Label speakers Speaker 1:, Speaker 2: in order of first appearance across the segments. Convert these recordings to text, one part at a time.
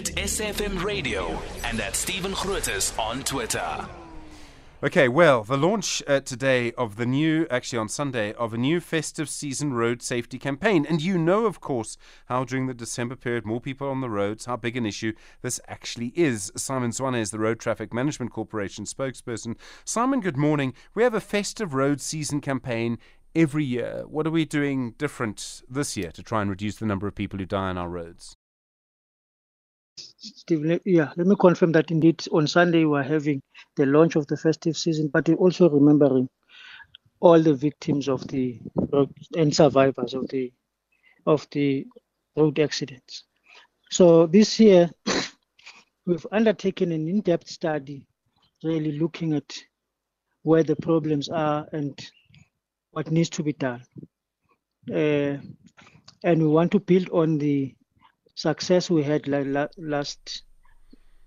Speaker 1: at SAfm Radio and at Stephen Grootes on Twitter.
Speaker 2: Okay, well, the launch uh, today of the new, actually on Sunday, of a new festive season road safety campaign. And you know, of course, how during the December period, more people on the roads, how big an issue this actually is. Simon Zwane is the Road Traffic Management Corporation spokesperson. Simon, good morning. We have a festive road season campaign every year. What are we doing different this year to try and reduce the number of people who die on our roads?
Speaker 3: Steve, yeah, let me confirm that indeed on Sunday we're having the launch of the festive season, but also remembering all the victims of the and survivors of the of the road accidents. So this year we've undertaken an in-depth study, really looking at where the problems are and what needs to be done. Uh, and we want to build on the success we had last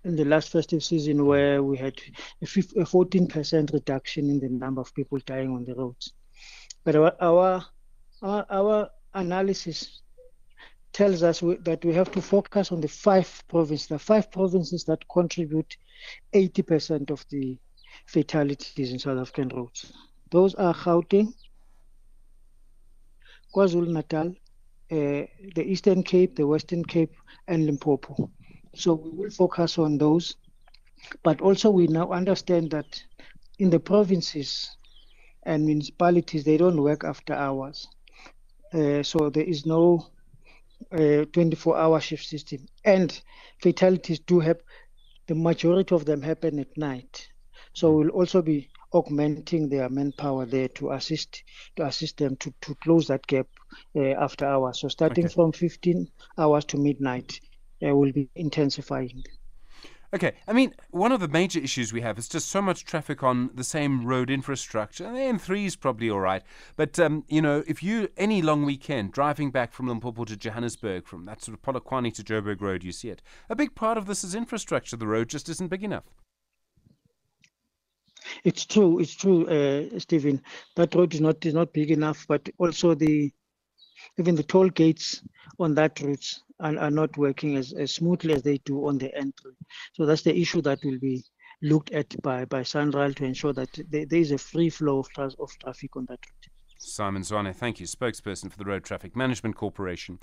Speaker 3: in the last festive season where we had a 14% reduction in the number of people dying on the roads. But our our our, our analysis tells us we, that we have to focus on the five provinces, the five provinces that contribute 80% of the fatalities in South African roads. Those are Gauteng, KwaZulu-Natal, uh, the Eastern Cape, the Western Cape, and Limpopo. So we will focus on those. But also, we now understand that in the provinces and municipalities, they don't work after hours. Uh, so there is no 24 uh, hour shift system. And fatalities do have, the majority of them happen at night. So we'll also be augmenting their manpower there to assist to assist them to, to close that gap uh, after hours. So starting okay. from 15 hours to midnight, uh, will be intensifying.
Speaker 2: Okay, I mean, one of the major issues we have is just so much traffic on the same road infrastructure. And the N3 is probably all right. But, um, you know, if you, any long weekend, driving back from Limpopo to Johannesburg, from that sort of Polokwane to Joburg Road, you see it. A big part of this is infrastructure. The road just isn't big enough.
Speaker 3: It's true. It's true, uh, Stephen. That road is not is not big enough, but also the even the toll gates on that route are, are not working as, as smoothly as they do on the N3. So that's the issue that will be looked at by by SANRAL to ensure that there, there is a free flow of, tra- of traffic on that route.
Speaker 2: Simon Zwane, thank you, spokesperson for the Road Traffic Management Corporation.